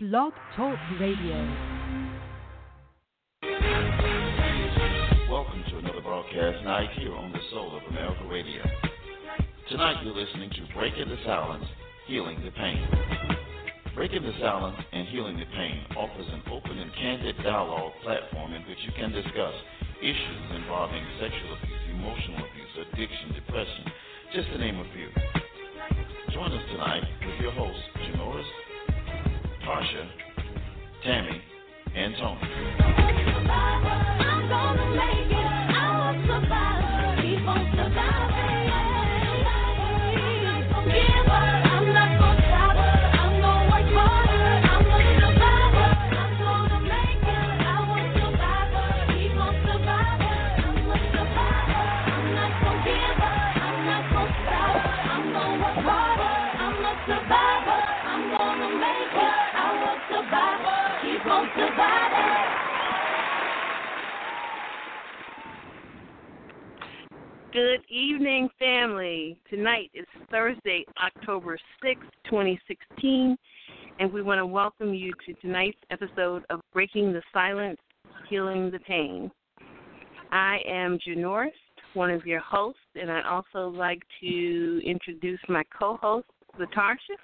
Blog Talk Radio. Welcome to another broadcast night here on the Soul of America Radio. Tonight you're listening to Breaking the Silence, Healing the Pain. Breaking the Silence and Healing the Pain offers an open and candid dialogue platform in which you can discuss issues involving sexual abuse, emotional abuse, addiction, depression, just to name a few. Join us tonight with your hosts, Janoris, Tarsha, Tammy, and Tony. Good evening, family. Tonight is Thursday, October sixth, 2016, and we want to welcome you to tonight's episode of Breaking the Silence, Healing the Pain. I am Janoris, one of your hosts, and I'd also like to introduce my co host, Latasha.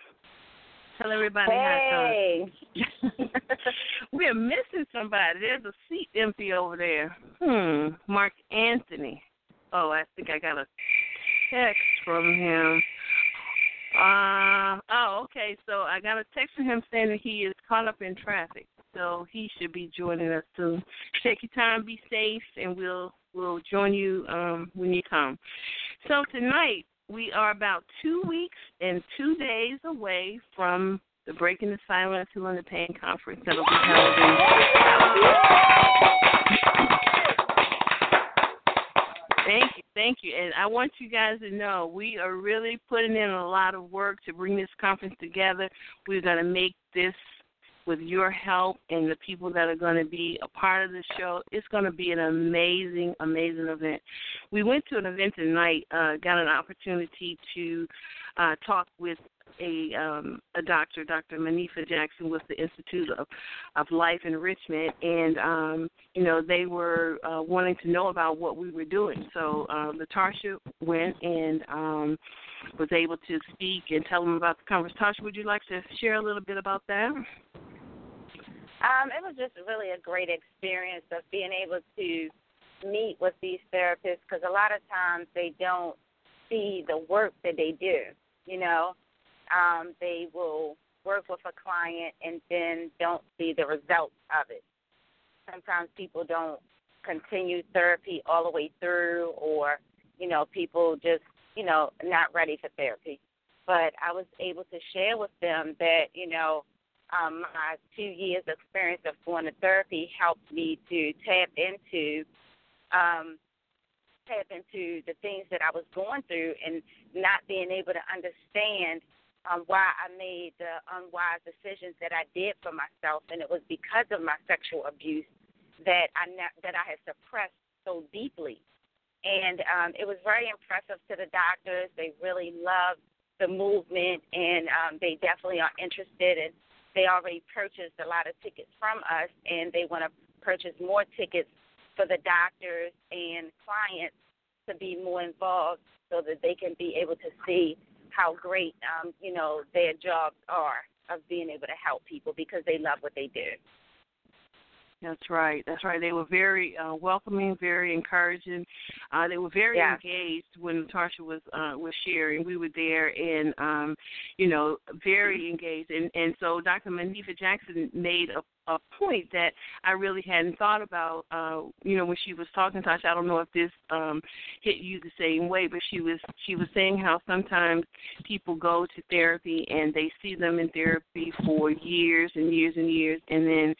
Tell everybody Hey. how We're missing somebody. There's a seat empty over there. Hmm. Mark Anthony. Oh, I think I got a text from him. Uh oh, okay. So I got a text from him saying that he is caught up in traffic. So he should be joining us soon. Take your time, be safe, and we'll we'll join you um when you come. So tonight we are about two weeks and two days away from the Breaking the Silence Healing the Pain conference that'll be held in Thank you, thank you. And I want you guys to know we are really putting in a lot of work to bring this conference together. We're going to make this with your help and the people that are going to be a part of the show. It's going to be an amazing, amazing event. We went to an event tonight, uh, got an opportunity to uh, talk with a um, a doctor, Dr. Manifa Jackson, with the Institute of of Life Enrichment, and um, you know they were uh, wanting to know about what we were doing. So uh, Latasha went and um, was able to speak and tell them about the conference. Tasha, would you like to share a little bit about that? Um, it was just really a great experience of being able to meet with these therapists because a lot of times they don't see the work that they do. You know, um, they will work with a client and then don't see the results of it. Sometimes people don't continue therapy all the way through, or you know, people just you know not ready for therapy. But I was able to share with them that you know um, my two years experience of going to therapy helped me to tap into um, tap into the things that I was going through and not being able to understand um, why I made the unwise decisions that I did for myself, and it was because of my sexual abuse that I that I had suppressed so deeply. And um, it was very impressive to the doctors. They really loved the movement, and um, they definitely are interested in they already purchased a lot of tickets from us and they want to purchase more tickets for the doctors and clients to be more involved so that they can be able to see how great um, you know their jobs are of being able to help people because they love what they do. That's right. That's right. They were very uh, welcoming, very encouraging. Uh, they were very Yeah. engaged when Tarsha was uh, was sharing. We were there, and um, you know, very engaged. And and so Dr. Manifa Jackson made a a point that I really hadn't thought about. Uh, you know, when she was talking, Tasha, I don't know if this um, hit you the same way, but she was she was saying how sometimes people go to therapy and they see them in therapy for years and years and years, and then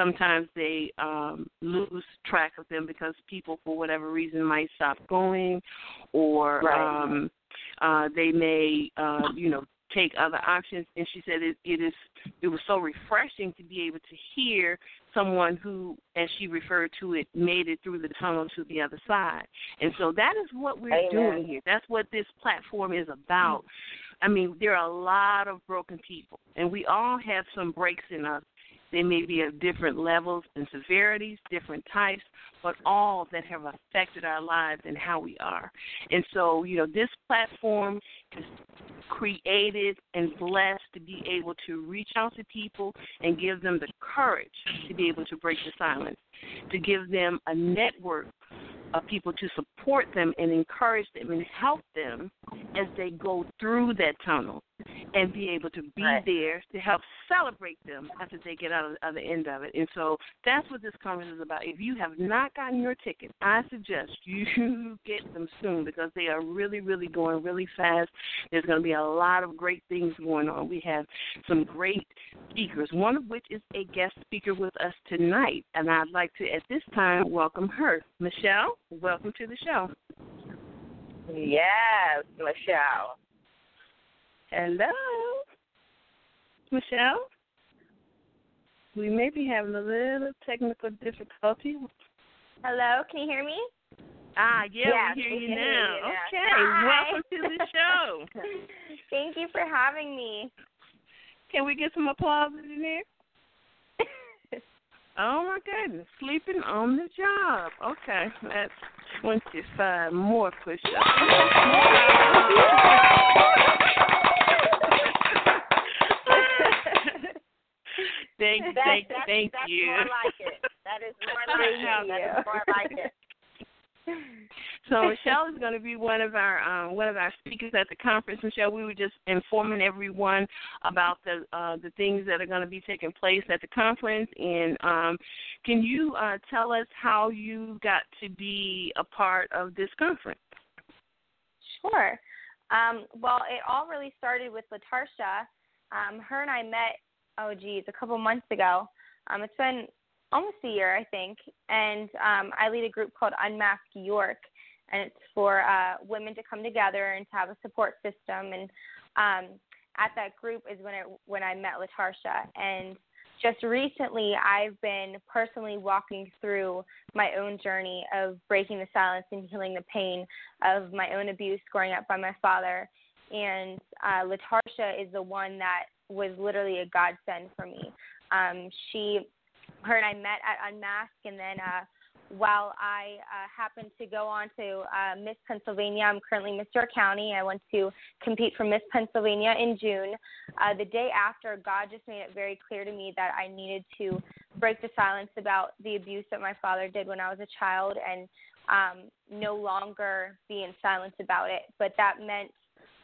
sometimes they um lose track of them because people for whatever reason might stop going or Right. um uh they may uh you know take other options and she said it, it is it was so refreshing to be able to hear someone who as she referred to it made it through the tunnel to the other side and so that is what we're Amen. doing here that's what this platform is about I mean, there are a lot of broken people, and we all have some breaks in us. They may be of different levels and severities, different types, but all that have affected our lives and how we are. And so, you know, this platform is created and blessed to be able to reach out to people and give them the courage to be able to break the silence, to give them a network of people to support them and encourage them and help them as they go through that tunnel and be able to be right. there to help celebrate them after they get out of the other end of it. And so that's what this conference is about. If you have not gotten your ticket, I suggest you get them soon because they are really, really going really fast. There's going to be a lot of great things going on. We have some great speakers, one of which is a guest speaker with us tonight. And I'd like to, at this time, welcome her. Michelle, welcome to the show. Yes, Michelle. Hello, Michelle. We may be having a little technical difficulty. Hello, can you hear me? Ah, yeah, Yes, we hear we you can hear now. you now. Okay, Hi. welcome to the show. Thank you for having me. Can we get some applause in there? Oh my goodness, sleeping on the job. Okay, that's twenty-five more push-ups. thank, That's, thank, that's, thank that's you. more like it. That is more like it. That is more like it. So Michelle is going to be one of our um, one of our speakers at the conference. Michelle, we were just informing everyone about the uh, the things that are going to be taking place at the conference. And um, can you uh, tell us how you got to be a part of this conference? Sure. Um, well, it all really started with Latarsha. Um, her and I met, oh geez, a couple months ago. Um, it's been almost a year, I think. And um, I lead a group called Unmask York, and it's for uh, women to come together and to have a support system. And um, at that group is when it when I met Latarsha. And just recently, I've been personally walking through my own journey of breaking the silence and healing the pain of my own abuse growing up by my father. And uh, Latarsha is the one that was literally a godsend for me. Um, she, her and I met at Unmask, and then uh, while I uh, happened to go on to uh, Miss Pennsylvania, I'm currently Miss York County. I went to compete for Miss Pennsylvania in June. Uh, the day after, God just made it very clear to me that I needed to break the silence about the abuse that my father did when I was a child and um, no longer be in silence about it. But that meant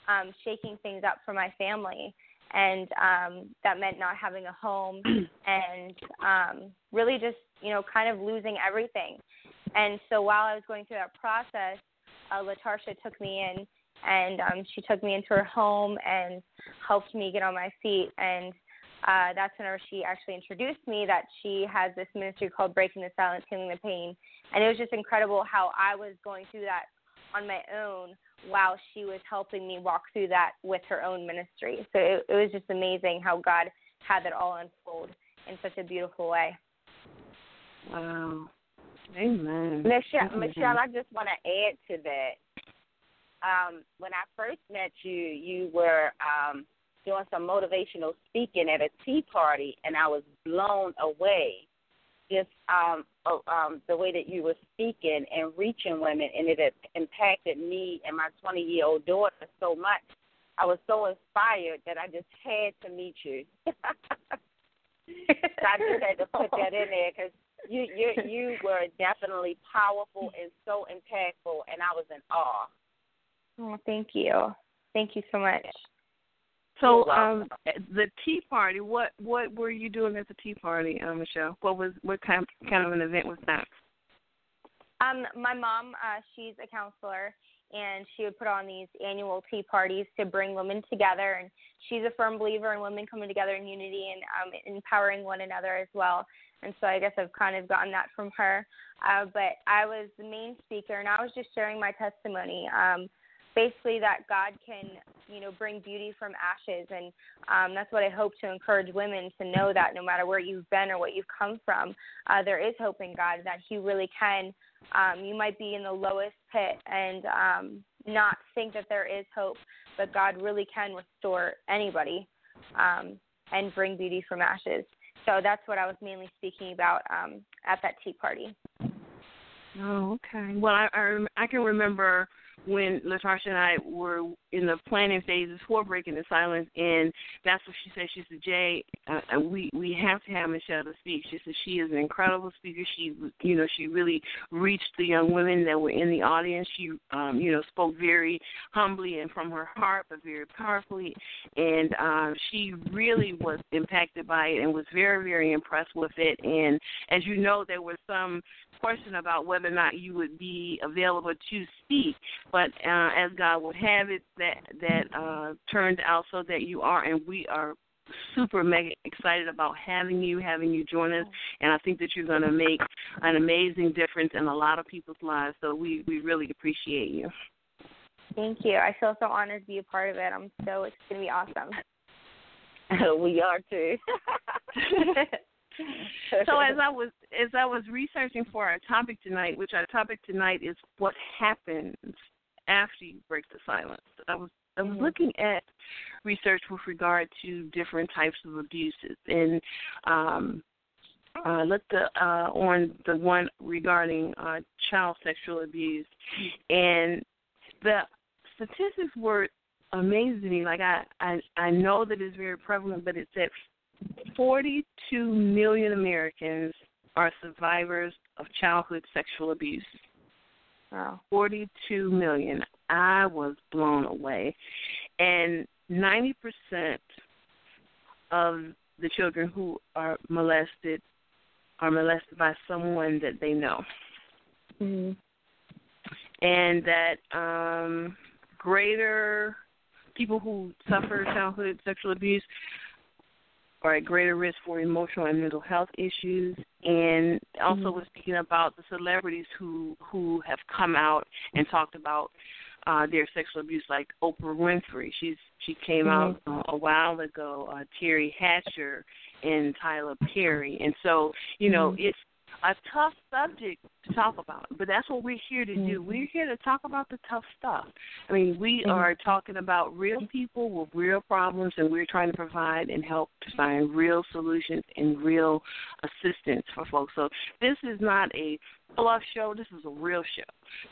um, shaking things up for my family. And um, that meant not having a home and um, really just, you know, kind of losing everything. And so while I was going through that process, uh, Latarsha took me in and um, she took me into her home and helped me get on my feet. And uh, that's whenever she actually introduced me that she has this ministry called Breaking the Silence, Healing the Pain. And it was just incredible how I was going through that on my own while she was helping me walk through that with her own ministry. So it, it was just amazing how God had that all unfold in such a beautiful way. Wow. Amen. Michelle, Amen. Michelle, I just want to add to that. Um, when I first met you, you were um, doing some motivational speaking at a tea party, and I was blown away. Just um, um, the way that you were speaking and reaching women, and it had impacted me and my 20 year old daughter so much. I was so inspired that I just had to meet you. so I just had to put that in there because you you you were definitely powerful and so impactful, and I was in awe. Oh, thank you. Thank you so much. So, um, the tea party. What what were you doing at the tea party, uh, Michelle? What was what kind of, kind of an event was that? Um, my mom, uh, she's a counselor, and she would put on these annual tea parties to bring women together. And she's a firm believer in women coming together in unity and um, empowering one another as well. And so I guess I've kind of gotten that from her. Uh, but I was the main speaker, and I was just sharing my testimony. Um, basically, that God can, you know, bring beauty from ashes, and um, that's what I hope to encourage women to know that no matter where you've been or what you've come from, uh, there is hope in God that He really can um, you might be in the lowest pit and um, not think that there is hope, but God really can restore anybody um, and bring beauty from ashes. So that's what I was mainly speaking about um, at that tea party. Oh, okay. Well, I I, I can remember when Latasha and I were in the planning phases for breaking the silence, and that's what she said. She said, "Jay, uh, we we have to have Michelle to speak." She said she is an incredible speaker. She, you know, she really reached the young women that were in the audience. She, um, you know, spoke very humbly and from her heart, but very powerfully, and um, she really was impacted by it and was very very impressed with it. And as you know, there was some question about whether or not you would be available to speak, but uh, as God would have it, that that uh, turned out so that you are, and we are super mega excited about having you, having you join us, and I think that you're going to make an amazing difference in a lot of people's lives. So we we really appreciate you. Thank you. I feel so honored to be a part of it. I'm so it's going to be awesome. we are too. so as I was as I was researching for our topic tonight, which our topic tonight is what happens after you break the silence. I was I was mm-hmm. looking at research with regard to different types of abuses and um uh, looked uh, on the one regarding uh, child sexual abuse, and the statistics were amazing to me. Like I, I, I know that it's very prevalent, but it said 42 million Americans are survivors of childhood sexual abuse. Wow. 42 million. I was blown away. And 90% of the children who are molested are molested by someone that they know. Mm-hmm. And that um, greater people who suffer childhood sexual abuse are at greater risk for emotional and mental health issues. And also mm-hmm. was speaking about the celebrities who who have come out and talked about uh, their sexual abuse, like Oprah Winfrey. She's she came mm-hmm. out uh, a while ago. Uh, Teri Hatcher and Tyler Perry, and so you know mm-hmm. it's a tough subject to talk about, but that's what we're here to do. Mm-hmm. We're here to talk about the tough stuff. I mean, we mm-hmm. are talking about real people with real problems, and we're trying to provide and help to find real solutions and real assistance for folks. So this is not a fluff show. This is a real show.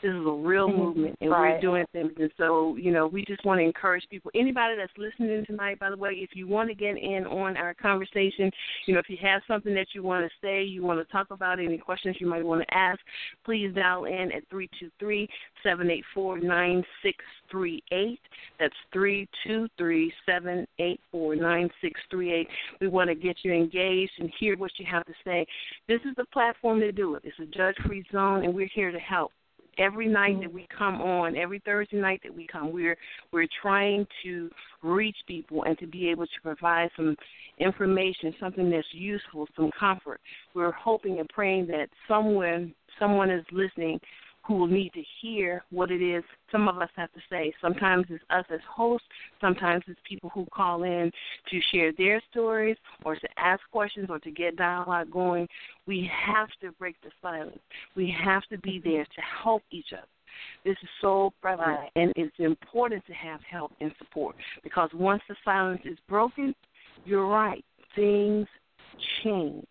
This is a real mm-hmm. movement, and right. we're doing things. And so, you know, we just want to encourage people. Anybody that's listening tonight, by the way, if you want to get in on our conversation, you know, if you have something that you want to say, you want to talk about, any questions you might want to ask, please dial in at three two three seven eight four nine six three eight. That's three two three seven eight four nine six three eight. We want to get you engaged and hear what you have to say. This is the platform to do it. It's a judge-free zone, and we're here to help every night that we come on, every Thursday night that we come, we're we're trying to reach people and to be able to provide some information, something that's useful, some comfort. We're hoping and praying that someone someone is listening who will need to hear what it is some of us have to say. Sometimes it's us as hosts, sometimes it's people who call in to share their stories or to ask questions or to get dialogue going. We have to break the silence. We have to be mm-hmm. there to help each other. This is so prevalent, and it's important to have help and support because once the silence is broken, you're right, things change.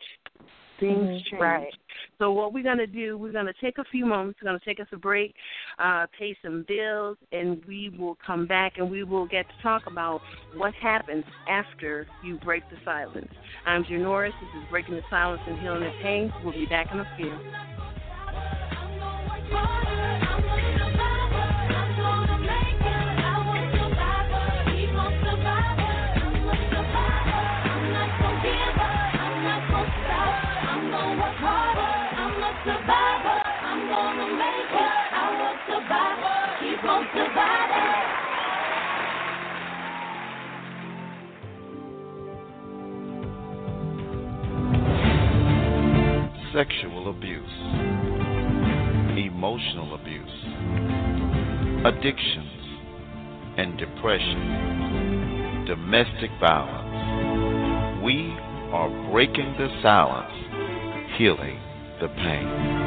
Things mm-hmm. change. Right. So what we're going to do, we're going to take a few moments. We're going to take us a break, uh, pay some bills, and we will come back and we will get to talk about what happens after you break the silence. I'm Janoris. This is Breaking the Silence and Healing the Pain. We'll be back in a few. sexual abuse, emotional abuse, addictions, and depression, domestic violence. We are breaking the silence, healing the pain.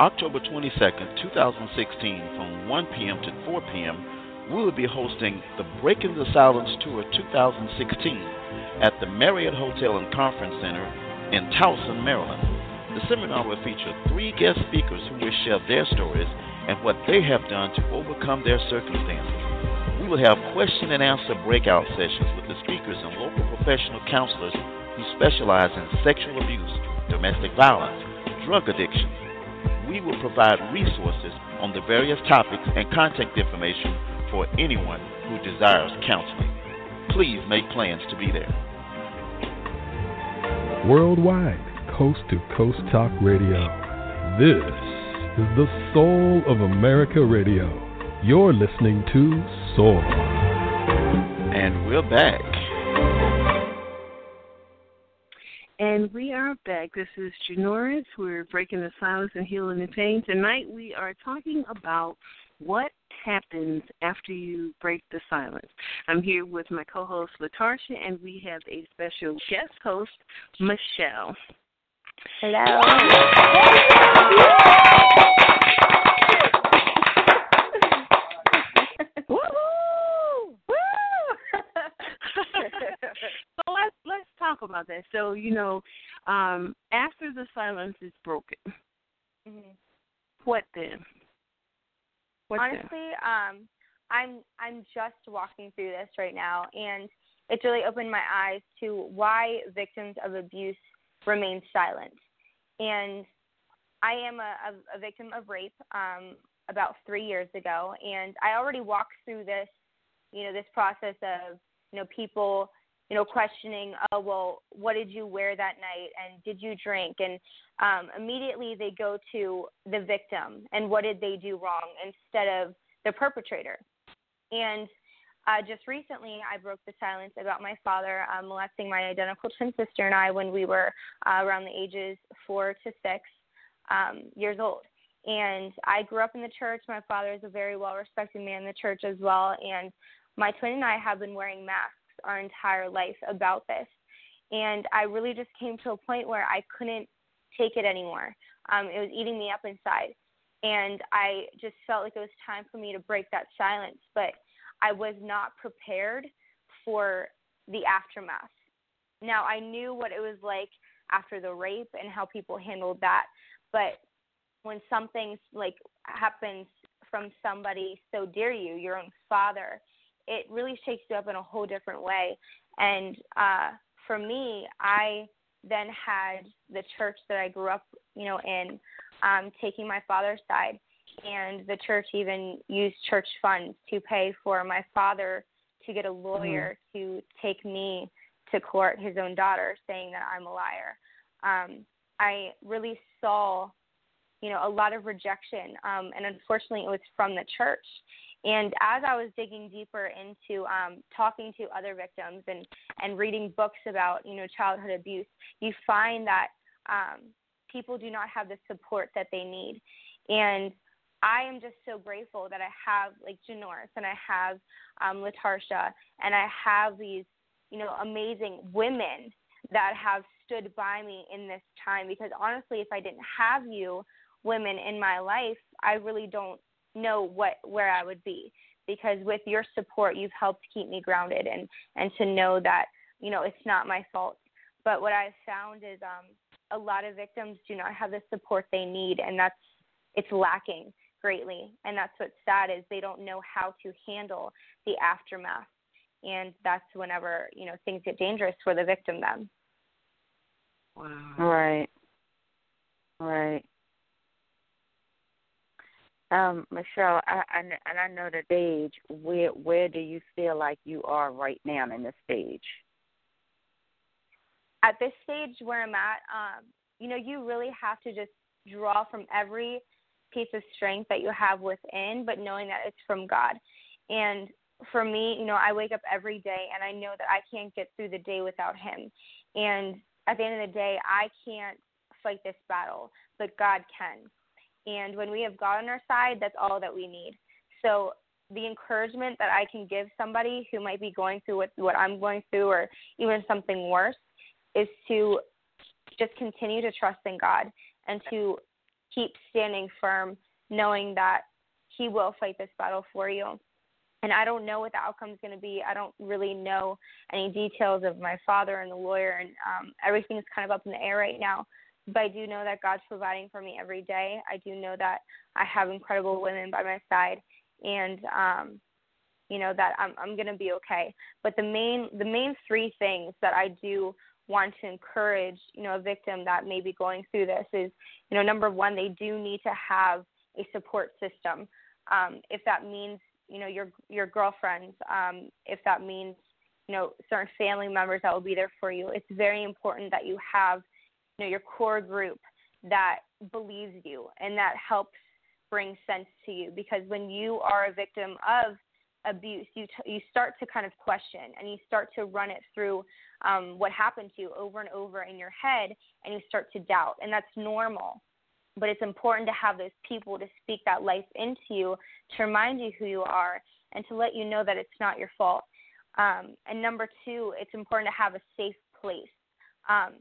October 22, 2016, from 1 p.m. to 4 p.m., we will be hosting the Breaking the Silence Tour 2016 at the Marriott Hotel and Conference Center in Towson, Maryland. The seminar will feature three guest speakers who will share their stories and what they have done to overcome their circumstances. We will have question and answer breakout sessions with the speakers and local professional counselors who specialize in sexual abuse, domestic violence, drug addiction. We will provide resources on the various topics and contact information for anyone who desires counseling. Please make plans to be there. Worldwide, coast to coast talk radio. This is the soul of America Radio. You're listening to Soul. And we're back. And we are back. This is Janoris. We're breaking the silence and healing the pain. Tonight we are talking about what happens after you break the silence. I'm here with my co host, Latarsha, and we have a special guest host, Michelle. Hello. so let's let's talk about that. So you know, um, after the silence is broken, Mhm. what then? What Honestly, um, I'm I'm just walking through this right now, and it's really opened my eyes to why victims of abuse remain silent. And I am a, a, a victim of rape um, about three years ago, and I already walked through this, you know, this process of you know people you know questioning oh well what did you wear that night and did you drink and um immediately they go to the victim and what did they do wrong instead of the perpetrator and uh, just recently, I broke the silence about my father um, molesting my identical twin sister and I when we were uh, around the ages four to six um, years old. And I grew up in the church. My father is a very well respected man in the church as well. And my twin and I have been wearing masks our entire life about this. And I really just came to a point where I couldn't take it anymore. Um, it was eating me up inside. And I just felt like it was time for me to break that silence. But I was not prepared for the aftermath. Now, I knew what it was like after the rape and how people handled that. But when something like happens from somebody so dear to you, your own father, it really shakes you up in a whole different way. And uh, for me, I then had the church that I grew up, you know, in, um, taking my father's side, and the church even used church funds to pay for my father to get a lawyer mm-hmm. to take me to court, his own daughter, saying that I'm a liar. Um, I really saw, you know, a lot of rejection, um, and unfortunately, it was from the church. And as I was digging deeper into um, talking to other victims and, and reading books about, you know, childhood abuse, you find that um, people do not have the support that they need. And I am just so grateful that I have like Janoris and I have um, Latarsha and I have these, you know, amazing women that have stood by me in this time because honestly, if I didn't have you women in my life, I really don't know what where I would be. Because with your support you've helped keep me grounded and and to know that you know it's not my fault. But what i've found is um a lot of victims do not have the support they need and that's it's lacking greatly. And that's what's sad is they don't know how to handle the aftermath. And that's whenever you know things get dangerous for the victim then. Wow. Right. Right um, Michelle, I, and I know the stage. Where where do you feel like you are right now in this stage? At this stage where I'm at, um, you know, you really have to just draw from every piece of strength that you have within, but knowing that it's from God. And for me, you know, I wake up every day and I know that I can't get through the day without Him. And at the end of the day, I can't fight this battle, but God can. And when we have God on our side, that's all that we need. So the encouragement that I can give somebody who might be going through what, what I'm going through or even something worse is to just continue to trust in God and to keep standing firm, knowing that He will fight this battle for you. And I don't know what the outcome is going to be. I don't really know any details of my father and the lawyer, and um, everything's kind of up in the air right now. But I do know that God's providing for me every day. I do know that I have incredible women by my side, and um, you know that I'm I'm going to be okay. But the main the main three things that I do want to encourage, you know, a victim that may be going through this is, you know, number one, they do need to have a support system. Um, if that means, you know, your your girlfriends, um, if that means, you know, certain family members that will be there for you, it's very important that you have, know, your core group that believes you and that helps bring sense to you. Because when you are a victim of abuse you t- you start to kind of question and you start to run it through um, what happened to you over and over in your head and you start to doubt. And that's normal. But it's important to have those people to speak that life into you to remind you who you are and to let you know that it's not your fault. Um, and number two it's important to have a safe place. Um,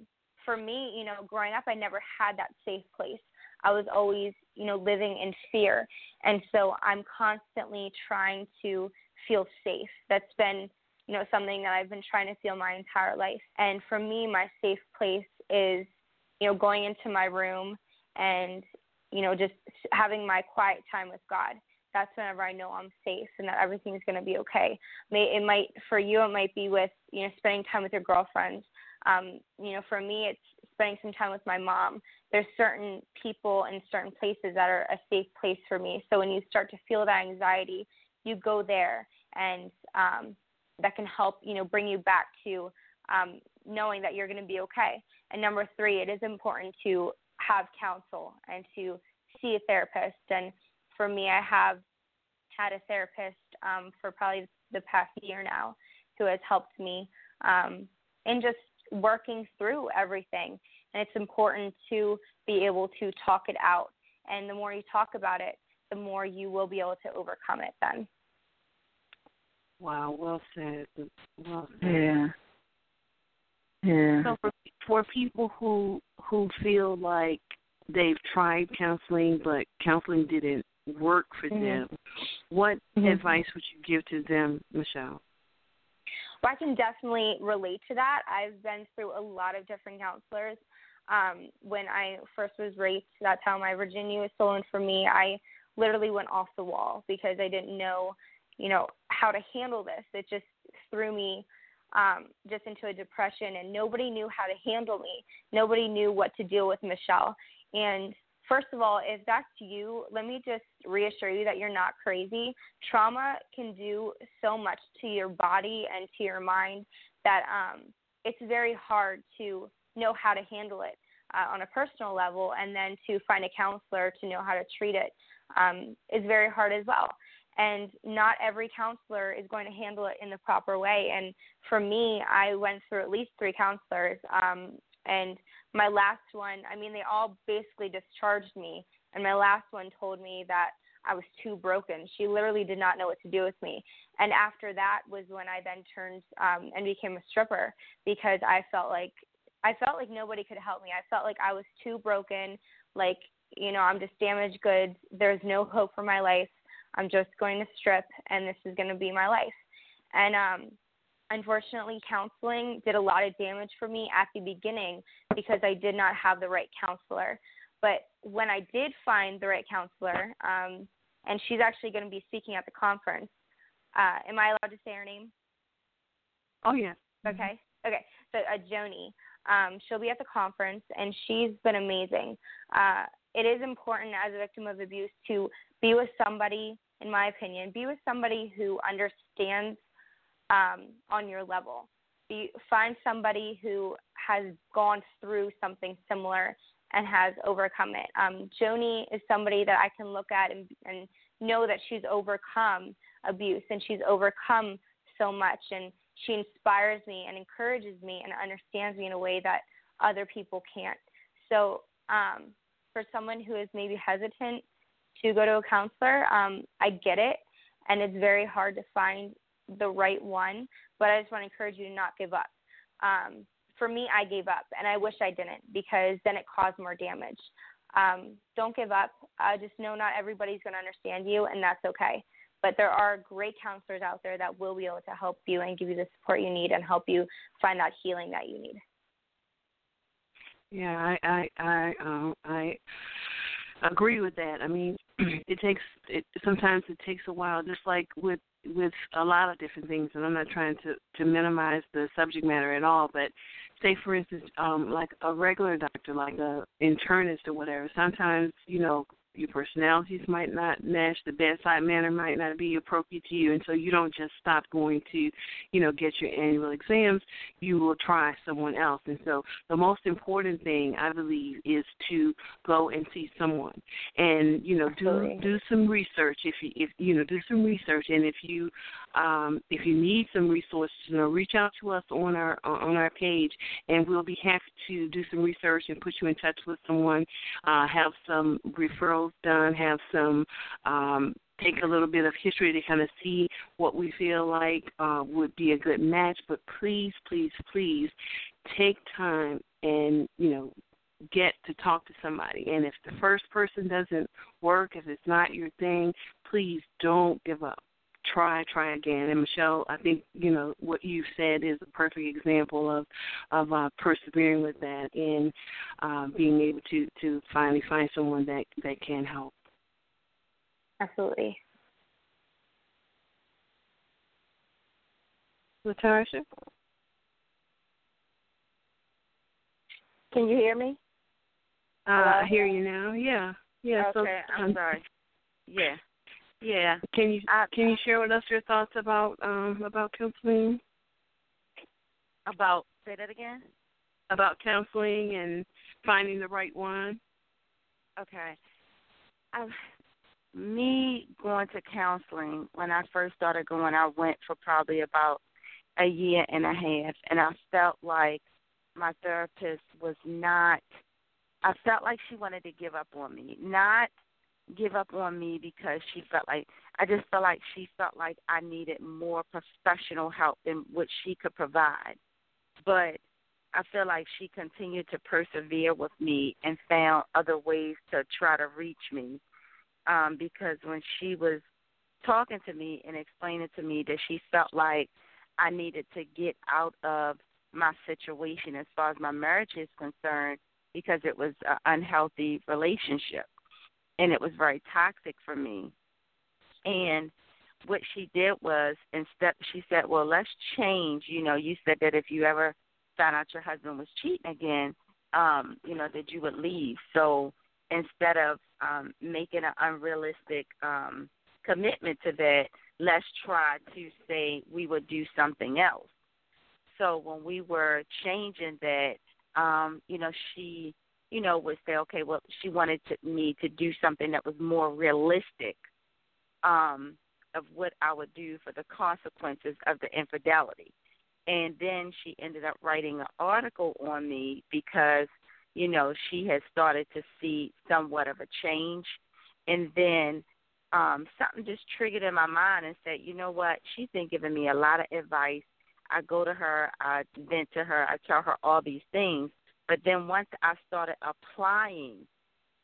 for me you know growing up i never had that safe place I was always, you know, living in fear. And so I'm constantly trying to feel safe. That's been, you know, something that I've been trying to feel my entire life. And for me, my safe place is, you know, going into my room and, you know, just having my quiet time with God. That's whenever I know I'm safe and that everything's going to be okay. It might, for you, it might be with, you know, spending time with your girlfriends. Um, you know, for me, it's spending some time with my mom. There's certain people and certain places that are a safe place for me. So when you start to feel that anxiety, you go there, and um, that can help you know bring you back to um, knowing that you're going to be okay. And number three, it is important to have counsel and to see a therapist. And for me, I have had a therapist um, for probably the past year now who has helped me um, in just working through everything. And it's important to be able to talk it out. And the more you talk about it, the more you will be able to overcome it then. Wow, well said. Well said. Yeah. Yeah. So for for people who who feel like they've tried counseling but counseling didn't work for mm-hmm. them, what mm-hmm. advice would you give to them, Michelle? Well, I can definitely relate to that. I've been through a lot of different counselors. Um, when I first was raped, that's how my virginity was stolen from me. I literally went off the wall because I didn't know, you know, how to handle this. It just threw me um, just into a depression, and nobody knew how to handle me. Nobody knew what to deal with Michelle. And first of all, if that's you, let me just reassure you that you're not crazy. Trauma can do so much to your body and to your mind that um, it's very hard to know how to handle it uh, on a personal level, and then to find a counselor to know how to treat it um, is very hard as well. And not every counselor is going to handle it in the proper way. And for me, I went through at least three counselors, um, and my last one, I mean, they all basically discharged me. And my last one told me that I was too broken. She literally did not know what to do with me. And after that was when I then turned um, and became a stripper because I felt like I felt like nobody could help me. I felt like I was too broken. Like you know, I'm just damaged goods. There's no hope for my life. I'm just going to strip, and this is going to be my life. And um, unfortunately, counseling did a lot of damage for me at the beginning because I did not have the right counselor. But when I did find the right counselor, um, and she's actually going to be speaking at the conference. Uh, am I allowed to say her name? Oh yeah. Okay. Okay. So uh, Joni, um, she'll be at the conference, and she's been amazing. Uh, it is important as a victim of abuse to be with somebody, in my opinion, be with somebody who understands um, on your level. Find somebody who has gone through something similar and has overcome it. Um, Joni is somebody that I can look at and, and know that she's overcome abuse and she's overcome so much and she inspires me and encourages me and understands me in a way that other people can't. So um, for someone who is maybe hesitant to go to a counselor, um, I get it, and it's very hard to find the right one. But I just want to encourage you to not give up. Um, for me, I gave up, and I wish I didn't because then it caused more damage. Um, don't give up. Uh, just know not everybody's going to understand you, and that's okay. But there are great counselors out there that will be able to help you and give you the support you need and help you find that healing that you need. Yeah, I I I um I agree with that. I mean, it takes it sometimes it takes a while just like with with a lot of different things and I'm not trying to to minimize the subject matter at all, but say for instance um like a regular doctor like a internist or whatever, sometimes, you know, your personalities might not match, the bedside manner might not be appropriate to you, and so you don't just stop going to, you know, get your annual exams. You will try someone else, and so the most important thing I believe is to go and see someone, and you know, do do some research if you if you know do some research, and if you um, if you need some resources, you know, reach out to us on our on our page, and we'll be happy to do some research and put you in touch with someone. Uh, have some done. Have some um, take a little bit of history to kind of see what we feel like uh, would be a good match. But please, please, please take time and you know get to talk to somebody. And if the first person doesn't work, if it's not your thing, please don't give up try, try again. And Michelle, I think you know what you said is a perfect example of of uh, persevering with that and uh, being able to to finally find someone that that can help. Absolutely. Latasha? Can you hear me? Uh, I hear you now. Yeah. Yeah. Okay, so, I'm um, sorry. Yeah. Yeah. Can you I, can you share with us your thoughts about um about counseling? About say that again. About counseling and finding the right one. Okay. I, me going to counseling when I first started going, I went for probably about a year and a half, and I felt like my therapist was not. I felt like she wanted to give up on me, not give up on me because she felt like I just felt like she felt like I needed more professional help than what she could provide. But I feel like she continued to persevere with me and found other ways to try to reach me. Um, because when she was talking to me and explaining to me that she felt like I needed to get out of my situation as far as my marriage is concerned because it was an unhealthy relationship and it was very toxic for me. And what she did was instead she said, "Well, let's change. You know, you said that if you ever found out your husband was cheating again, um, you know, that you would leave. So instead of um making an unrealistic um commitment to that, let's try to say we would do something else. So when we were changing that, um, you know, she you know, would say, okay, well, she wanted to, me to do something that was more realistic um, of what I would do for the consequences of the infidelity. And then she ended up writing an article on me because, you know, she had started to see somewhat of a change. And then um, something just triggered in my mind and said, you know what? She's been giving me a lot of advice. I go to her, I vent to her, I tell her all these things but then once I started applying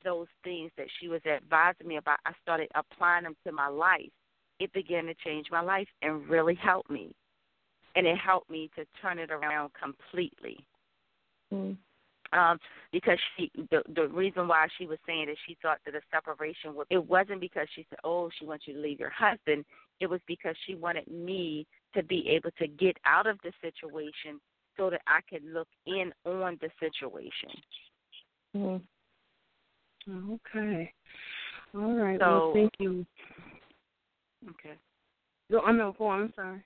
those things that she was advising me about, I started applying them to my life. It began to change my life and really help me. And it helped me to turn it around completely. Mm. Um, because she the the reason why she was saying that she thought that a separation would it wasn't because she said, Oh, she wants you to leave your husband. It was because she wanted me to be able to get out of the situation so that I could look in on the situation. Mm-hmm. Okay. All right. So, well, thank you. Okay. Go, I know. Go on. I'm sorry.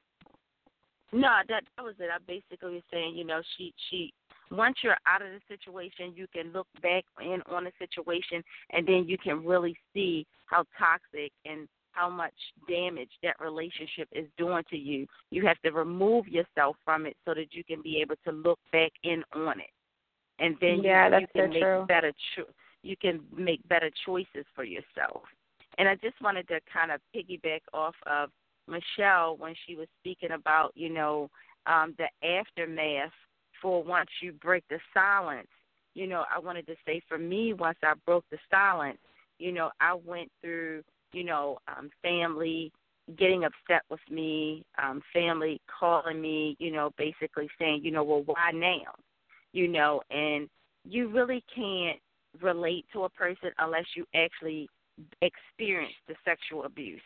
No, that that was it. I basically was saying, you know, she she once you're out of the situation, you can look back in on the situation, and then you can really see how toxic and how much damage that relationship is doing to you. You have to remove yourself from it so that you can be able to look back in on it, and then yeah, you, that's you can so make true. better cho- you can make better choices for yourself. And I just wanted to kind of piggyback off of Michelle when she was speaking about you know um, the aftermath for once you break the silence you know, I wanted to say for me, once I broke the silence, you know, I went through, you know, um, family getting upset with me, um, family calling me, you know, basically saying, you know, well, why now? You know, and you really can't relate to a person unless you actually experience the sexual abuse.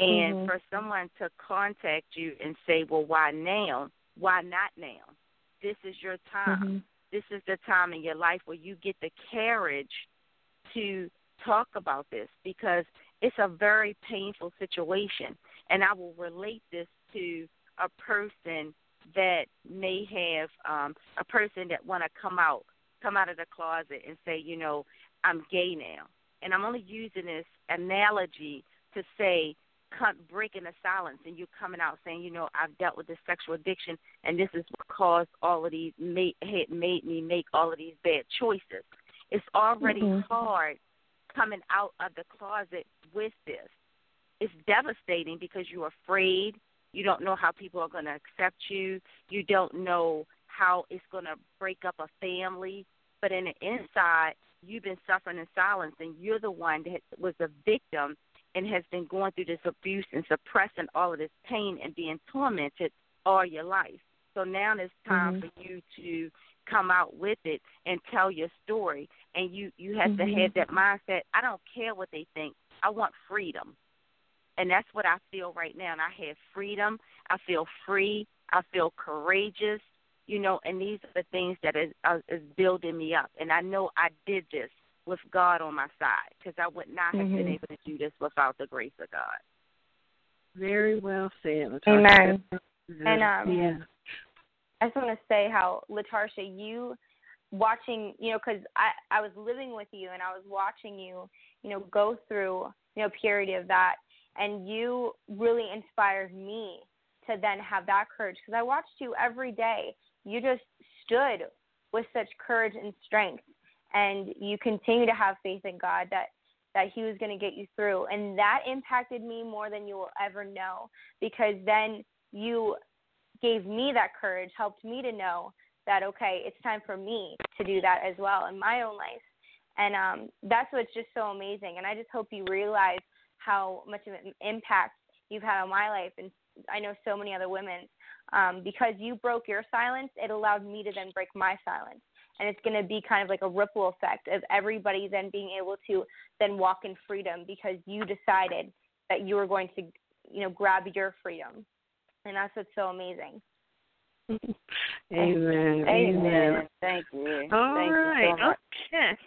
And mm-hmm. for someone to contact you and say, well, why now? Why not now? This is your time. Mm-hmm. This is the time in your life where you get the courage to talk about this because it's a very painful situation. And I will relate this to a person that may have um, a person that want to come out, come out of the closet and say, you know, I'm gay now. And I'm only using this analogy to say breaking the silence and you coming out saying, you know, I've dealt with this sexual addiction and this is what caused all of these made had made me make all of these bad choices. It's already mm-hmm. hard coming out of the closet with this. It's devastating because you're afraid. You don't know how people are going to accept you. You don't know how it's going to break up a family. But in the inside, you've been suffering in silence, and you're the one that was the victim and has been going through this abuse and suppressing all of this pain and being tormented all your life. So now it's time mm-hmm. for you to come out with it and tell your story and you you have mm-hmm. to have that mindset i don't care what they think i want freedom and that's what i feel right now and i have freedom i feel free i feel courageous you know and these are the things that is uh, is building me up and i know i did this with God on my side because I would not have mm-hmm. been able to do this without the grace of God. Very well said, Latarsha. Amen. And um, yeah. I just want to say how Latarsha, you watching, you know, because I I was living with you and I was watching you, you know, go through you know period of that, and you really inspired me to then have that courage because I watched you every day. You just stood with such courage and strength. And you continue to have faith in God that that he was going to get you through. And that impacted me more than you will ever know because then you gave me that courage helped me to know that okay it's time for me to do that as well in my own life. And um that's what's just so amazing. And i just hope you realize how much of an impact you've had on my life. And i know so many other women um because you broke your silence it allowed me to then break my silence. And it's going to be kind of like a ripple effect of everybody then being able to then walk in freedom because you decided that you were going to you know grab your freedom and that's what's so amazing Amen. Amen. Thank you. All Thank right. You so okay.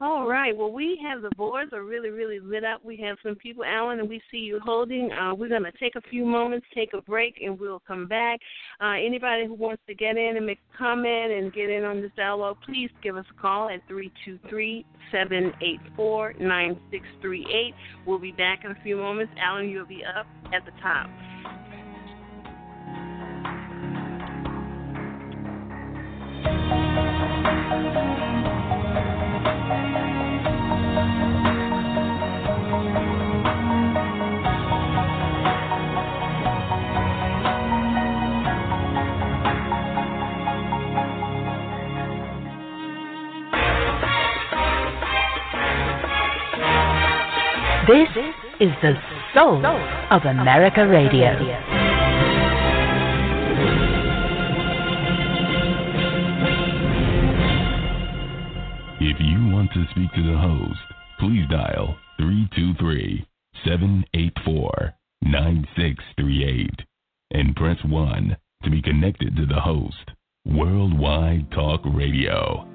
All right. Well, we have the boards are really, really lit up. We have some people, Alan, and we see you holding. Uh, we're going to take a few moments, take a break, and we'll come back. Uh, anybody who wants to get in and make a comment and get in on this dialogue, please give us a call at three two three seven eight four nine six three eight. We'll be back in a few moments. Alan, you'll be up at the top. This is the soul of America Radio. If you want to speak to the host, please dial 323 784 9638 and press 1 to be connected to the host. Worldwide Talk Radio.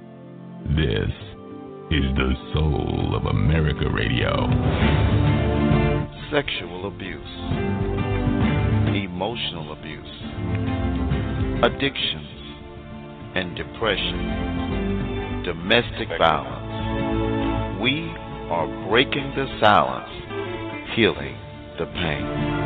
This is the soul of America Radio. Sexual abuse, emotional abuse, addictions and depression, domestic violence. We are breaking the silence, healing the pain.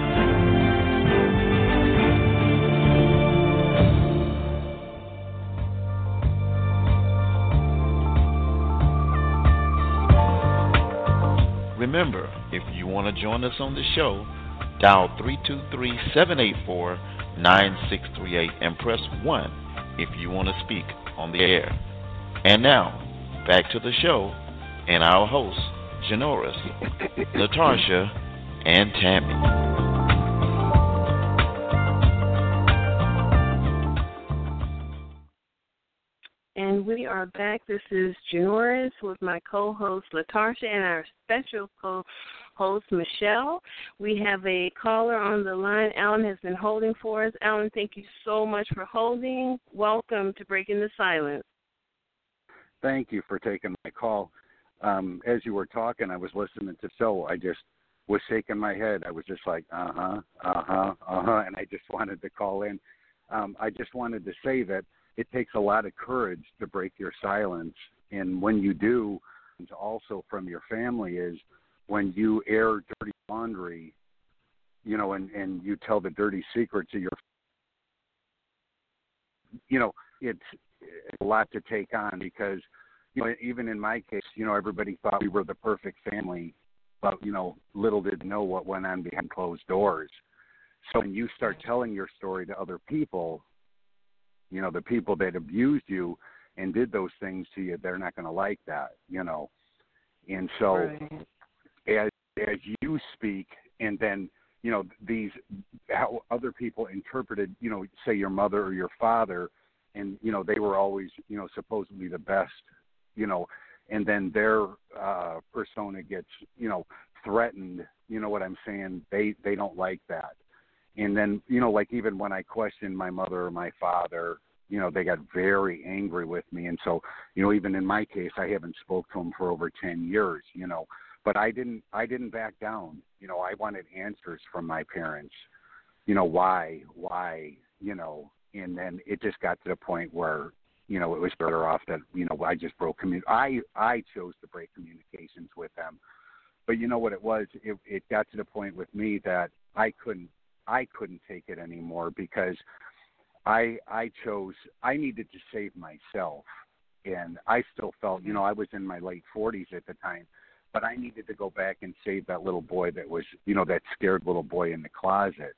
Remember, if you want to join us on the show, dial 323 784 9638 and press 1 if you want to speak on the air. And now, back to the show and our hosts, Janoris, Natasha, and Tammy. And we are back. This is Janoris with my co host Latasha and our special co host Michelle. We have a caller on the line. Alan has been holding for us. Alan, thank you so much for holding. Welcome to Breaking the Silence. Thank you for taking my call. Um, as you were talking, I was listening to so I just was shaking my head. I was just like, uh huh, uh huh, uh huh, and I just wanted to call in. Um, I just wanted to say that it takes a lot of courage to break your silence, and when you do, also from your family is when you air dirty laundry, you know, and and you tell the dirty secrets of your, you know, it's, it's a lot to take on because you know, even in my case, you know, everybody thought we were the perfect family, but you know, little did know what went on behind closed doors. So when you start telling your story to other people, you know, the people that abused you and did those things to you, they're not going to like that, you know. And so right. as as you speak and then you know these how other people interpreted you know say your mother or your father and you know they were always you know supposedly the best you know, and then their uh, persona gets, you know, threatened. You know what I'm saying? They they don't like that. And then, you know, like even when I questioned my mother or my father, you know, they got very angry with me. And so, you know, even in my case, I haven't spoke to them for over 10 years, you know, but I didn't, I didn't back down. You know, I wanted answers from my parents, you know, why, why, you know, and then it just got to the point where, you know, it was better off that you know I just broke commun. I I chose to break communications with them, but you know what it was? It it got to the point with me that I couldn't I couldn't take it anymore because I I chose I needed to save myself, and I still felt you mm-hmm. know I was in my late 40s at the time, but I needed to go back and save that little boy that was you know that scared little boy in the closet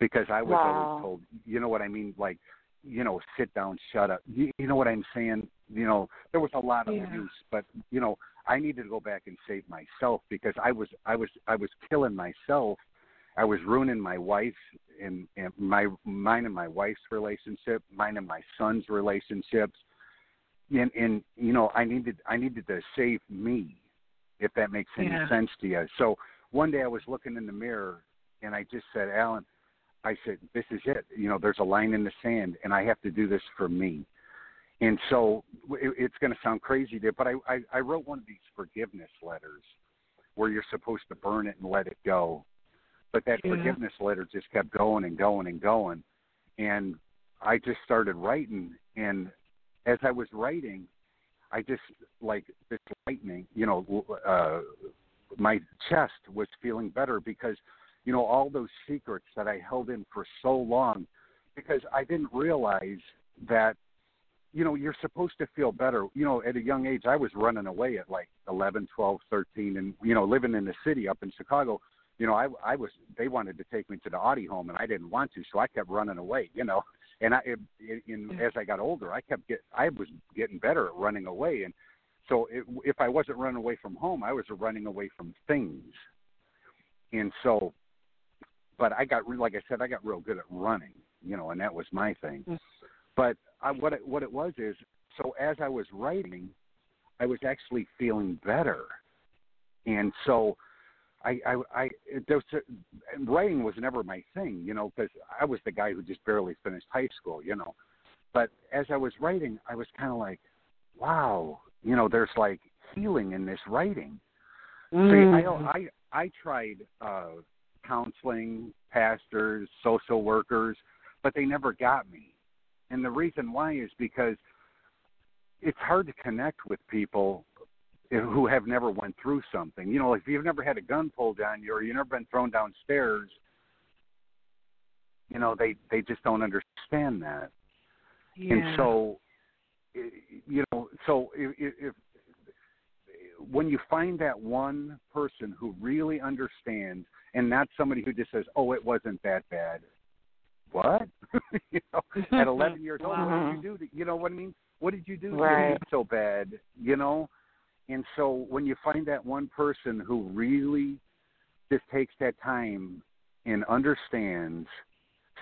because I was wow. always told you know what I mean like you know, sit down, shut up. You, you know what I'm saying? You know, there was a lot of yeah. abuse, but you know, I needed to go back and save myself because I was, I was, I was killing myself. I was ruining my wife's and, and my mine and my wife's relationship, mine and my son's relationships, and and you know, I needed, I needed to save me, if that makes any yeah. sense to you. So one day I was looking in the mirror and I just said, Alan, I said, this is it. You know, there's a line in the sand, and I have to do this for me. And so it, it's going to sound crazy there, but I, I, I wrote one of these forgiveness letters where you're supposed to burn it and let it go. But that yeah. forgiveness letter just kept going and going and going. And I just started writing. And as I was writing, I just like this lightning, you know, uh, my chest was feeling better because – you know, all those secrets that I held in for so long because I didn't realize that, you know, you're supposed to feel better. You know, at a young age, I was running away at like 11, 12, 13, and, you know, living in the city up in Chicago. You know, I I was they wanted to take me to the Audy home and I didn't want to, so I kept running away. You know, and I it, in, as I got older, I kept get I was getting better at running away, and so it, if I wasn't running away from home, I was running away from things, and so but I got like I said, I got real good at running, you know, and that was my thing. Mm-hmm. But I, what it, what it was is, so as I was writing, I was actually feeling better, and so I I, I there was writing was never my thing, you know, because I was the guy who just barely finished high school, you know. But as I was writing, I was kind of like, wow, you know, there's like healing in this writing. Mm. See, I I I tried uh counseling, pastors, social workers, but they never got me. And the reason why is because it's hard to connect with people who have never went through something. You know, if you've never had a gun pulled on you or you've never been thrown downstairs, you know, they they just don't understand that. Yeah. And so you know, so if, if when you find that one person who really understands and not somebody who just says, "Oh, it wasn't that bad." What? you know, at 11 years old, what did you do? To, you know what I mean? What did you do Right. so bad? You know, and so when you find that one person who really just takes that time and understands,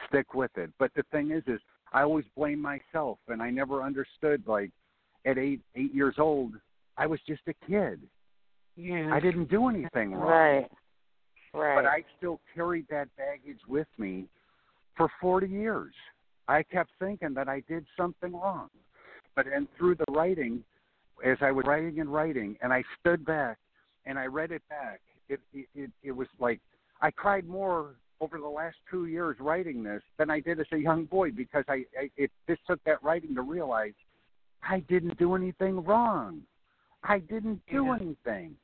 stick with it. But the thing is, is I always blame myself, and I never understood. Like at eight eight years old, I was just a kid. Yeah. I didn't do anything wrong. Right. Right. But I still carried that baggage with me for 40 years. I kept thinking that I did something wrong. But and through the writing, as I was writing and writing, and I stood back and I read it back, it it it, it was like I cried more over the last two years writing this than I did as a young boy because I, I it just took that writing to realize I didn't do anything wrong. I didn't do Yeah. anything.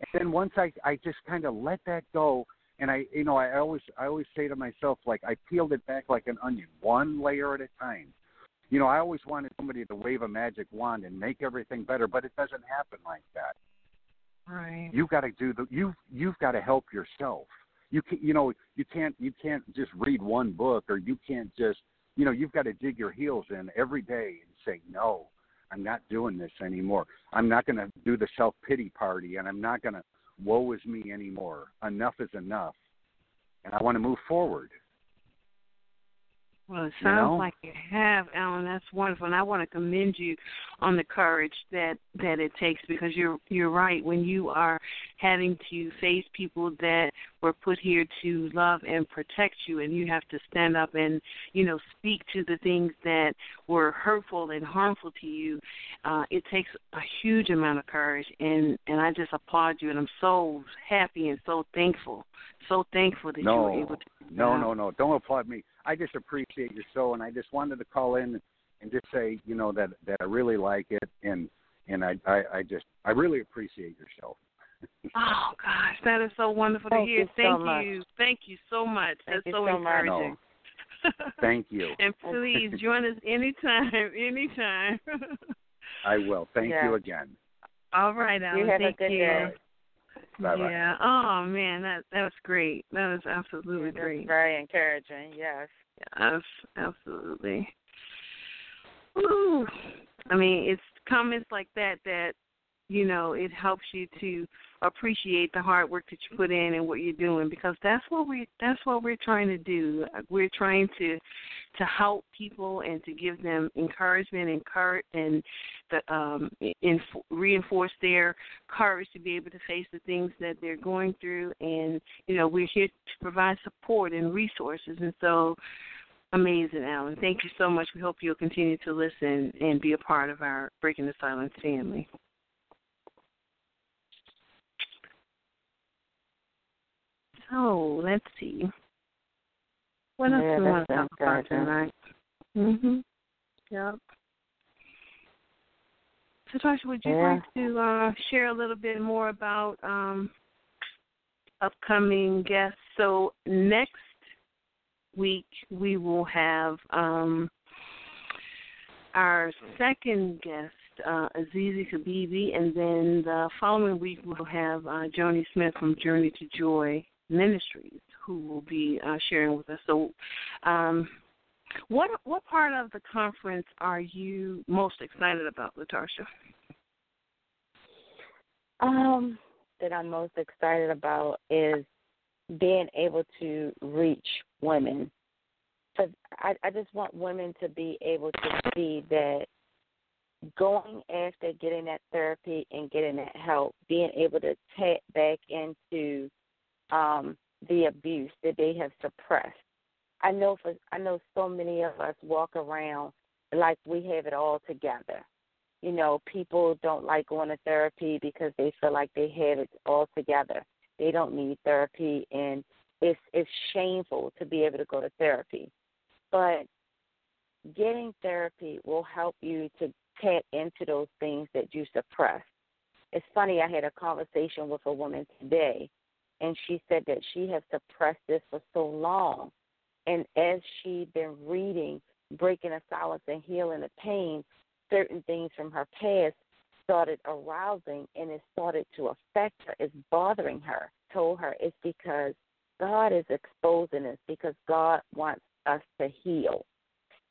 And then once I I just kind of let that go and I you know I always I always say to myself like I peeled it back like an onion, one layer at a time. You know, I always wanted somebody to wave a magic wand and make everything better, but it doesn't happen like that. Right. You've got to do the You've you've got to help yourself. You can you know you can't you can't just read one book or you can't just you know you've got to dig your heels in every day and say no. I'm not doing this anymore. I'm not going to do the self pity party, and I'm not going to woe is me anymore. Enough is enough, and I want to move forward. Well, it You sounds know? like you have, Alan. That's wonderful, and I want to commend you on the courage that that it takes because you're you're right. When you are having to face people that were put here to love and protect you, and you have to stand up and you know speak to the things that were hurtful and harmful to you, uh, it takes a huge amount of courage, and and I just applaud you, and I'm so happy and so thankful, so thankful that you were able to. do no, no, no. Don't applaud me. I just appreciate your show, and I just wanted to call in and just say, you know, that that I really like it, and and I I, I just I really appreciate your show. Oh gosh, that is so wonderful Thank to hear. you so Thank much. you. Thank you so much. Thank That's you so, so much. encouraging. Thank you. and please join us anytime, anytime. I will. Thank Yeah. you again. All right, Alan. you have Thank a good you. day. Bye-bye. Yeah. Oh man, that that was great. That was absolutely That's great. very encouraging. Yes. Yes, absolutely. Ooh. I mean, it's comments like that that you know it helps you to appreciate the hard work that you put in and what you're doing because that's what we that's what we're trying to do. We're trying to to help people and to give them encouragement and courage and the um in, reinforce their courage to be able to face the things that they're going through and you know we're here to provide support and resources and so Amazing, Alan. Thank you so much. We hope you'll continue to listen and be a part of our Breaking the Silence family. So let's see. What else Yeah, do we want to talk about tonight? Mhm. Yep. So, Tasha, would you Yeah. like to uh, share a little bit more about um, upcoming guests? So next week we will have um, our second guest, uh, Azizi Kabibi, and then the following week we'll have uh, Joni Smith from Journey to Joy Ministries, who will be uh, sharing with us. So, um, what what part of the conference are you most excited about, Latasha? Um, that I'm most excited about is being able to reach women. I, I just want women to be able to see that going after getting that therapy and getting that help, being able to tap back into um, the abuse that they have suppressed. I know for I know so many of us walk around like we have it all together. You know, people don't like going to therapy because they feel like they have it all together. They don't need therapy and it's it's shameful to be able to go to therapy. But getting therapy will help you to tap into those things that you suppress. It's funny, I had a conversation with a woman today and she said that she has suppressed this for so long. And as she'd been reading Breaking the Silence and Healing the Pain, certain things from her past started arousing and it started to affect her. It's bothering her. Told her it's because God is exposing us because God wants us to heal.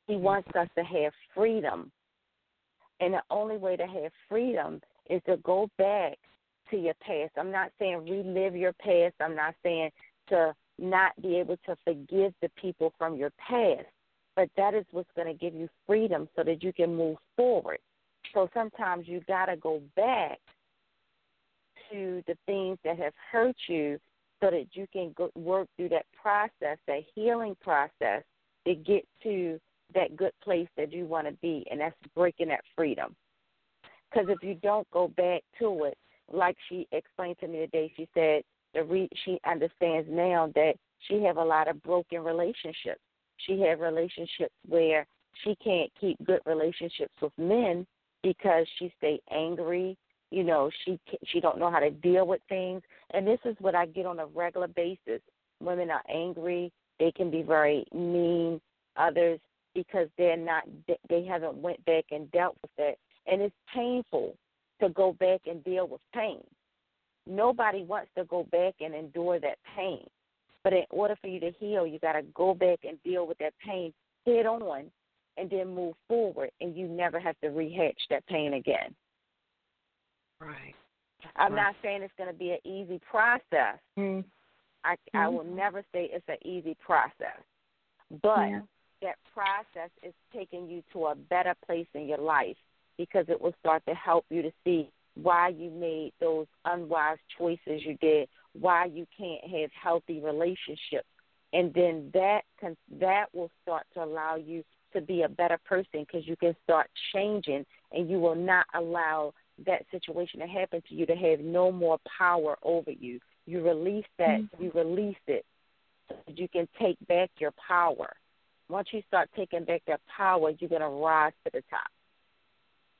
He mm-hmm. wants us to have freedom And the only way to have freedom is to go back to your past. I'm not saying relive your past. I'm not saying to not be able to forgive the people from your past. But that is what's going to give you freedom so that you can move forward. So sometimes you got to go back to the things that have hurt you so that you can go, work through that process, that healing process to get to that good place that you want to be, and that's breaking that freedom. Because if you don't go back to it, like she explained to me today, she said the re- she understands now that she have a lot of broken relationships. She have relationships where she can't keep good relationships with men because she stay angry. You know, she she don't know how to deal with things, and this is what I get on a regular basis. Women are angry. They can be very mean. Others because they're not they haven't went back and dealt with it, and it's painful to go back and deal with pain. Nobody wants to go back and endure that pain. But in order for you to heal, you got to go back and deal with that pain head on and then move forward, and you never have to rehatch that pain again. Right. I'm right. not saying it's going to be an easy process. Mm. I, Mm-hmm. I will never say it's an easy process, but Yeah. that process is taking you to a better place in your life because it will start to help you to see why you made those unwise choices you did, why you can't have healthy relationships, and then that can that will start to allow you to be a better person because you can start changing and you will not allow that situation to happen to you to have no more power over you. You release that, Mm-hmm. you release it so that you can take back your power. Once you start taking back that power, you're going to rise to the top.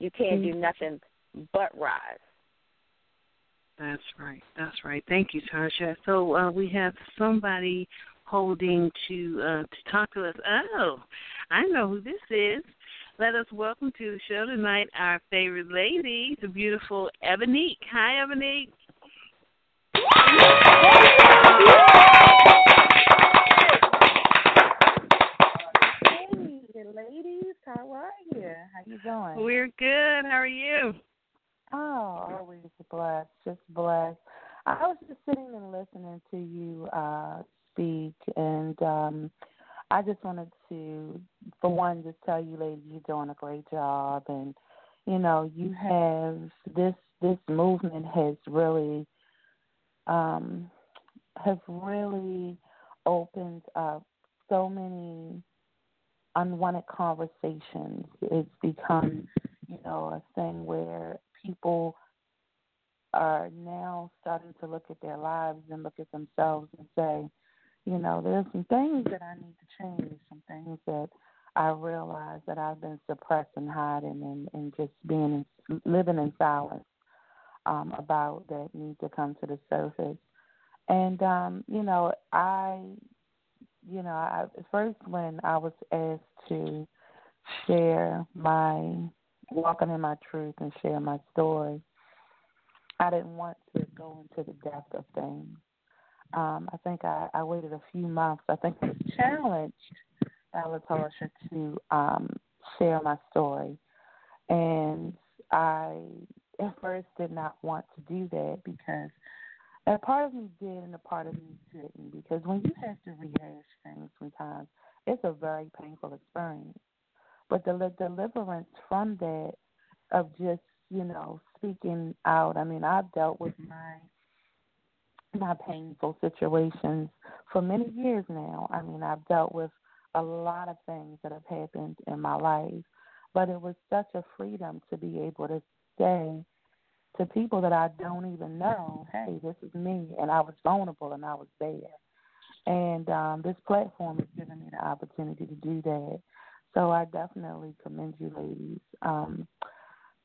You can't do Mhm. nothing but rise. That's right. That's right. Thank you, Tasha. So uh, we have somebody holding to uh, to talk to us. Oh, I know who this is. Let us welcome to the show tonight our favorite lady, the beautiful Ebonique. Hi, Ebonique. Ladies, how are you? How you doing? We're good. How are you? Oh, always blessed, just blessed. I was just sitting and listening to you uh speak, and um I just wanted to, for one, just tell you, ladies, you're doing a great job, and you know, you have this this movement has really um has really opened up so many unwanted conversations. It's become, you know, a thing where people are now starting to look at their lives and look at themselves and say, you know, there's some things that I need to change, some things that I realize that I've been suppressed and hiding and, and just being living in silence um, about that need to come to the surface. And um, you know, I you know, I, first when I was asked to share my walking in my truth and share my story, I didn't want to go into the depth of things. Um, I think I, I waited a few months. I think I was challenged by Latarsha to um, share my story, and I at first did not want to do that because a part of me did and a part of me didn't. Because when you have to rehash things sometimes, it's a very painful experience. But the deliverance from that of just you know speaking out. I mean, I've dealt with my my painful situations for many years now. I mean, I've dealt with a lot of things that have happened in my life, but it was such a freedom to be able to say to people that I don't even know, hey, this is me, and I was vulnerable and I was there. And um, this platform has given me the opportunity to do that. So I definitely commend you, ladies, um,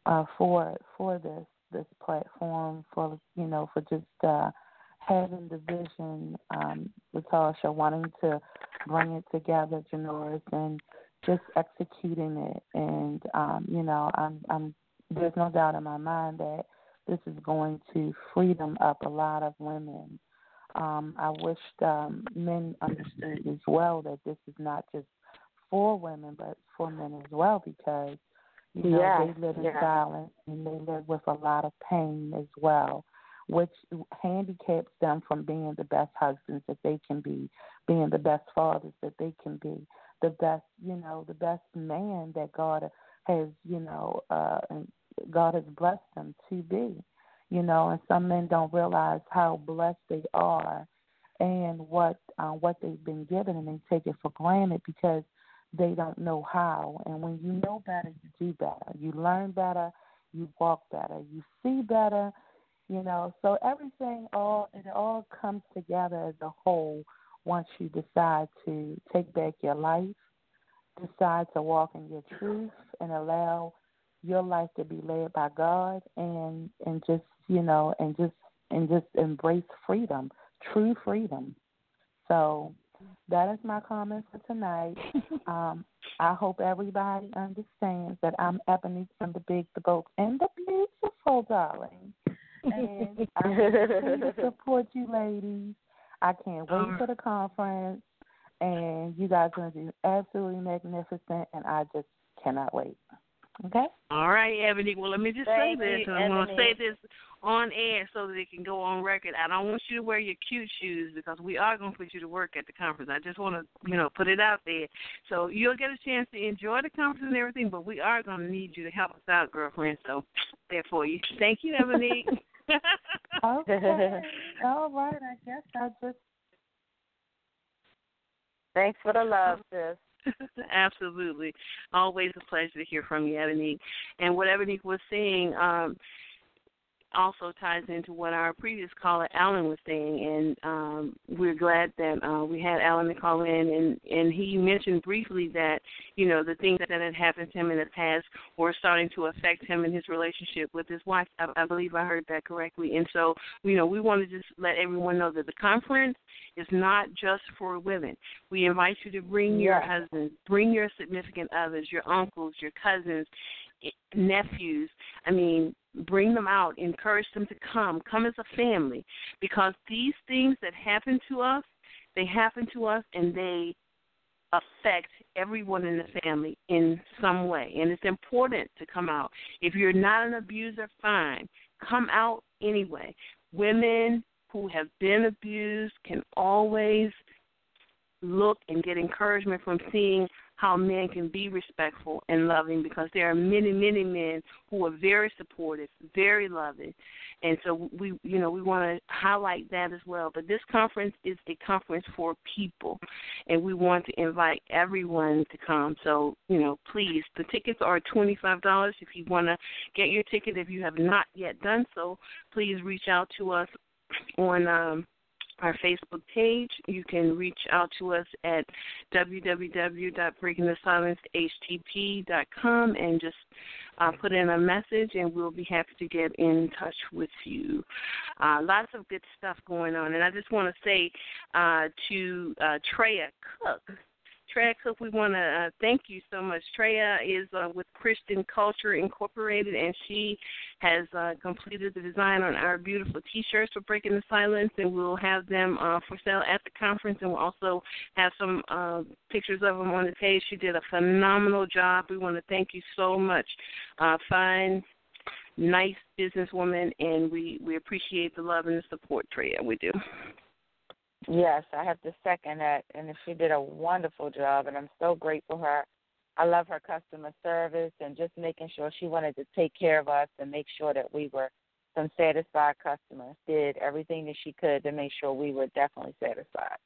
uh, for for this this platform, for you know, for just uh, having the vision, um, Latasha, wanting to bring it together, Janoris, and just executing it. And um, you know, I'm, I'm there's no doubt in my mind that this is going to freedom up a lot of women. Um, I wish um, men understood as well that this is not just for women, but for men as well, because You know, yeah, they live in yeah. silence and they live with a lot of pain as well, which handicaps them from being the best husbands that they can be, being the best fathers that they can be, the best, you know, the best man that God has, you know, uh God has blessed them to be. You know, and some men don't realize how blessed they are and what uh, what they've been given and they take it for granted because they don't know how. And when you know better, you do better. You learn better, you walk better, you see better, you know. So everything all it all comes together as a whole once you decide to take back your life, decide to walk in your truth and allow your life to be led by God and and just, you know, and just and just embrace freedom, true freedom. So that is my comment for tonight. um, I hope everybody understands that I'm Ebony from the Big, the Boat, and the Beautiful, darling. And I to support you, ladies. I can't wait for the conference, and you guys are going to do absolutely magnificent, and I just cannot wait. Okay? All right, Ebony. Well, let me just Thank say this, you, and I'm going to say this on air so that it can go on record. I don't want you to wear your cute shoes because we are going to put you to work at the conference. I just want to, you know, put it out there. So you'll get a chance to enjoy the conference and everything, but we are going to need you to help us out, girlfriend. So there for you. Thank you, Ebony. Okay. All right. I guess I'll just Thanks for the love, sis. Absolutely. Always a pleasure to hear from you, Ebony. And what Ebony was saying um, also ties into what our previous caller, Alan, was saying. And um, we're glad that uh, we had Alan to call in. And, and he mentioned briefly that, you know, the things that had happened to him in the past were starting to affect him in his relationship with his wife. I, I believe I heard that correctly. And so, you know, we want to just let everyone know that the conference is not just for women. We invite you to bring your Yes. husbands, bring your significant others, your uncles, your cousins, nephews. I mean, bring them out, encourage them to come, come as a family, because these things that happen to us, they happen to us and they affect everyone in the family in some way. And it's important to come out. If you're not an abuser, fine. Come out anyway. Women who have been abused can always look and get encouragement from seeing how men can be respectful and loving because there are many, many men who are very supportive, very loving. And so we you know, we want to highlight that as well. But this conference is a conference for people and we want to invite everyone to come. So, you know, please, the tickets are $25 if you want to get your ticket if you have not yet done so, please reach out to us on um our Facebook page. You can reach out to us at www.breakingthesilencehtp.com and just uh, put in a message, and we'll be happy to get in touch with you. Uh, lots of good stuff going on, and I just want to say uh, to uh, Treya Cook. Treya Cook, we want to uh, thank you so much. Treya is uh, with Christian Culture Incorporated, and she has uh, completed the design on our beautiful T-shirts for Breaking the Silence, and we'll have them uh, for sale at the conference, and we'll also have some uh, pictures of them on the page. She did a phenomenal job. We want to thank you so much. Uh, fine, nice businesswoman, and we we appreciate the love and the support, Treya. We do. Yes, I have to second that. And she did a wonderful job, and I'm so grateful for her. I love her customer service and just making sure she wanted to take care of us and make sure that we were some satisfied customers. Did everything that she could to make sure we were definitely satisfied.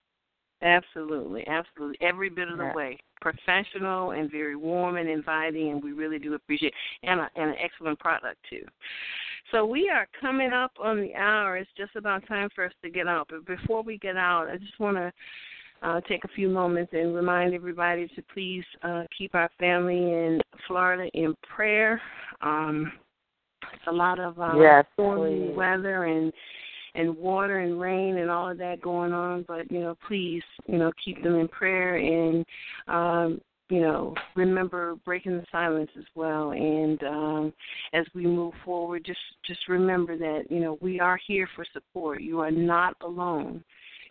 Absolutely, absolutely. Every bit of the way. Professional and very warm and inviting, and we really do appreciate and, a, and an excellent product too. So we are coming up on the hour. It's just about time for us to get out. But before we get out, I just want to uh, take a few moments and remind everybody to please uh, keep our family in Florida in prayer. Um, it's a lot of uh, Yes, stormy weather and and water and rain and all of that going on. But you know, please, you know, keep them in prayer and um, you know, remember breaking the silence as well. And um, as we move forward, just just remember that you know we are here for support. You are not alone.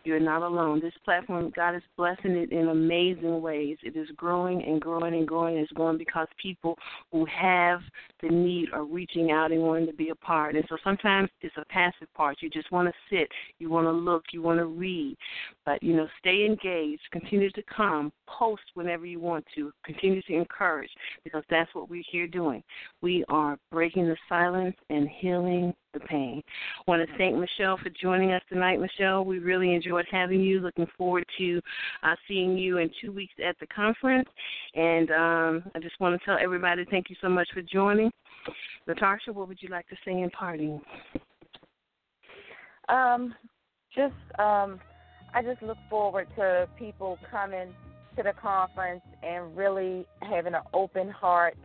You're not alone. This platform, God is blessing it in amazing ways. It is growing and growing and growing. It's growing because people who have the need are reaching out and wanting to be a part. And so sometimes it's a passive part. You just want to sit, you want to look, you want to read. But, you know, stay engaged, continue to come, post whenever you want to, continue to encourage because that's what we're here doing. We are breaking the silence and healing the pain. I want to thank Michelle for joining us tonight, Michelle. We really enjoyed having you. Looking forward to uh, seeing you in two weeks at the conference. And um, I just want to tell everybody thank you so much for joining. Natasha, what would you like to say in parting? Um, just um, I just look forward to people coming to the conference and really having an open heart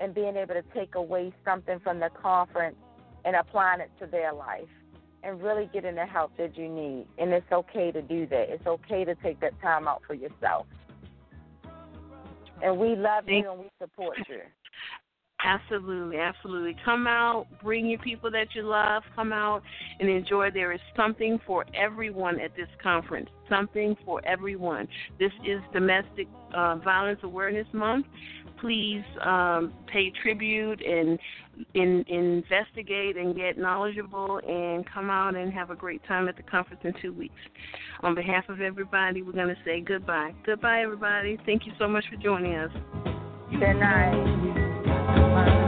and being able to take away something from the conference and applying it to their life and really getting the help that you need. And it's okay to do that. It's okay to take that time out for yourself. And we love you and we support you. Absolutely, absolutely. Come out, bring your people that you love, come out and enjoy. There is something for everyone at this conference, something for everyone. This is Domestic uh, Violence Awareness Month. Please um, pay tribute and in, investigate and get knowledgeable and come out and have a great time at the conference in two weeks. On behalf of everybody, we're going to say goodbye. Goodbye, everybody. Thank you so much for joining us. Good night.